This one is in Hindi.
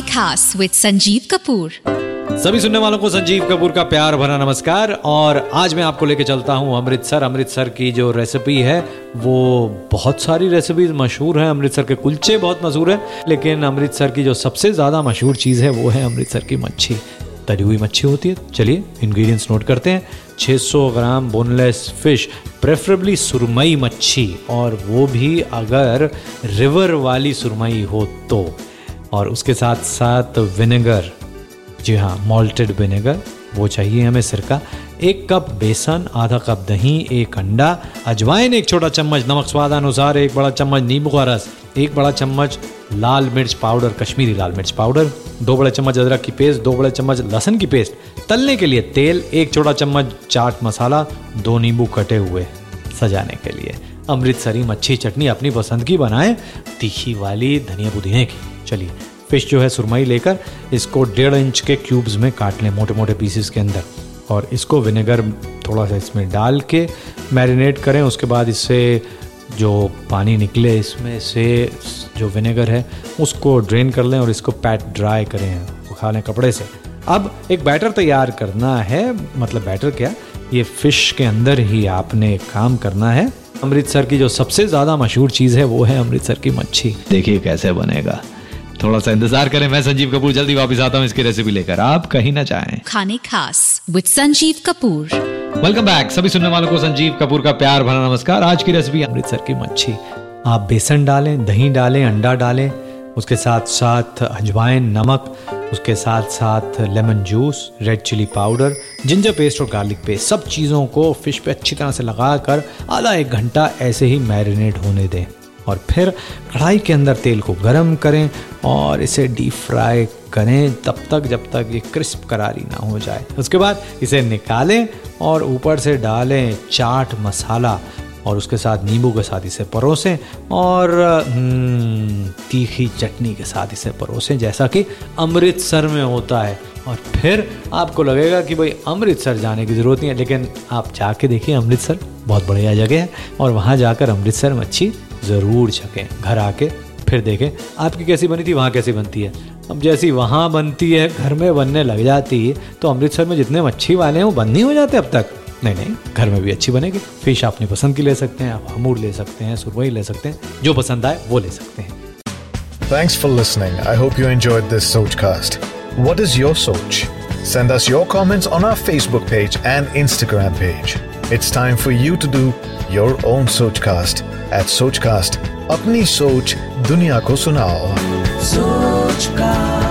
खास विद संजीव कपूर सभी सुनने वालों को संजीव कपूर का प्यार भरा नमस्कार और आज मैं आपको लेके चलता हूँ अमृतसर। अमृतसर की जो रेसिपी है, वो बहुत सारी रेसिपीज़ मशहूर है। अमृतसर के कुलचे बहुत मशहूर है, लेकिन अमृतसर की जो सबसे ज़्यादा मशहूर चीज़ है, वो है अमृतसर की मच्छी। तली हुई मच्छी होती है। चलिए इंग्रेडिएंट्स नोट करते हैं। 600 ग्राम बोनलेस फ़िश प्रेफरेबली सुरमई मच्छी। और वो भी अगर रिवर वाली सुरमई हो तो। और उसके साथ साथ विनेगर, जी हाँ मॉल्टेड विनेगर वो चाहिए हमें सिरका एक कप बेसन, आधा कप दही, एक अंडा, अजवाइन, एक छोटा चम्मच नमक स्वाद अनुसार, एक बड़ा चम्मच नींबू का रस, एक बड़ा चम्मच लाल मिर्च पाउडर, कश्मीरी लाल मिर्च पाउडर, दो बड़े चम्मच अदरक की पेस्ट, दो बड़े चम्मच लहसन की पेस्ट। तलने के लिए तेल, एक छोटा चम्मच चाट मसाला, दो नींबू कटे हुए सजाने के लिए। अमृतसरी मच्छी चटनी अपनी पसंद की बनाएँ। तीखी वाली धनिया पुदीने की। चलिए, फ़िश जो है सुरमई लेकर इसको डेढ़ इंच के क्यूब्स में काट लें मोटे मोटे पीसेस के अंदर। और इसको विनेगर थोड़ा सा इसमें डाल के मैरिनेट करें। उसके बाद इससे जो पानी निकले इसमें से जो विनेगर है, उसको ड्रेन कर लें और इसको पैट ड्राई करें। उखा लें कपड़े से। अब एक बैटर तैयार करना है। मतलब बैटर क्या? ये फ़िश के अंदर ही आपने काम करना है। अमृतसर की जो सबसे ज़्यादा मशहूर चीज़ है वो है अमृतसर की मच्छी। देखिए कैसे बनेगा। थोड़ा सा इंतज़ार करें मैं संजीव कपूर जल्दी वापस आता हूँ इसकी रेसिपी लेकर। आप कहीं ना जाएँ। खाने खास with Sanjeev Kapoor. Welcome back सभी सुनने वालों को संजीव कपूर का प्यार भरा नमस्कार। आज की रेसिपी अमृतसर की मच्छी। आप बेसन डालें दही डालें अंडा डालें उसके साथ साथ अजवाइन, नमक, उसके साथ साथ lemon juice red chilli powder ginger paste और गार्लिक पेस्ट सब चीज़ों को फ़िश पे अच्छी तरह से लगा कर आधा एक घंटा ऐसे ही मैरिनेट होने दें। और फिर कढ़ाई के अंदर तेल को गरम करें और इसे डीप फ्राई करें तब तक जब तक ये क्रिस्प करारी ना हो जाए। उसके बाद इसे निकालें और ऊपर से डालें चाट मसाला। और उसके साथ नींबू के साथ इसे परोसें और हम्म, तीखी चटनी के साथ इसे परोसें जैसा कि अमृतसर में होता है। और फिर आपको लगेगा कि भाई अमृतसर जाने की ज़रूरत नहीं है लेकिन आप जाके देखिए अमृतसर बहुत बढ़िया जगह है और वहाँ जाकर अमृतसर मच्छी ज़रूर छकें। घर आके फिर देखें आपकी कैसी बनी थी वहाँ कैसी बनती है। अब जैसी वहाँ बनती है घर में बनने लग जाती है तो अमृतसर में जितने मच्छी वाले हैं वो बंद नहीं हो जाते अब तक। नहीं नहीं घर में भी अच्छी बनेगी फ़िश आप अपनी पसंद की ले सकते हैं आप हमूर ले सकते हैं सुरवई ले सकते हैं जो पसंद आए वो ले सकते हैं Thanks for listening. I hope you enjoyed this Sochcast. What is your Soch? Send us your comments on our Facebook page and Instagram page. It's time for you to do your own Sochcast at Sochcast. अपनी सोच दुनिया को सुनाओ सोच का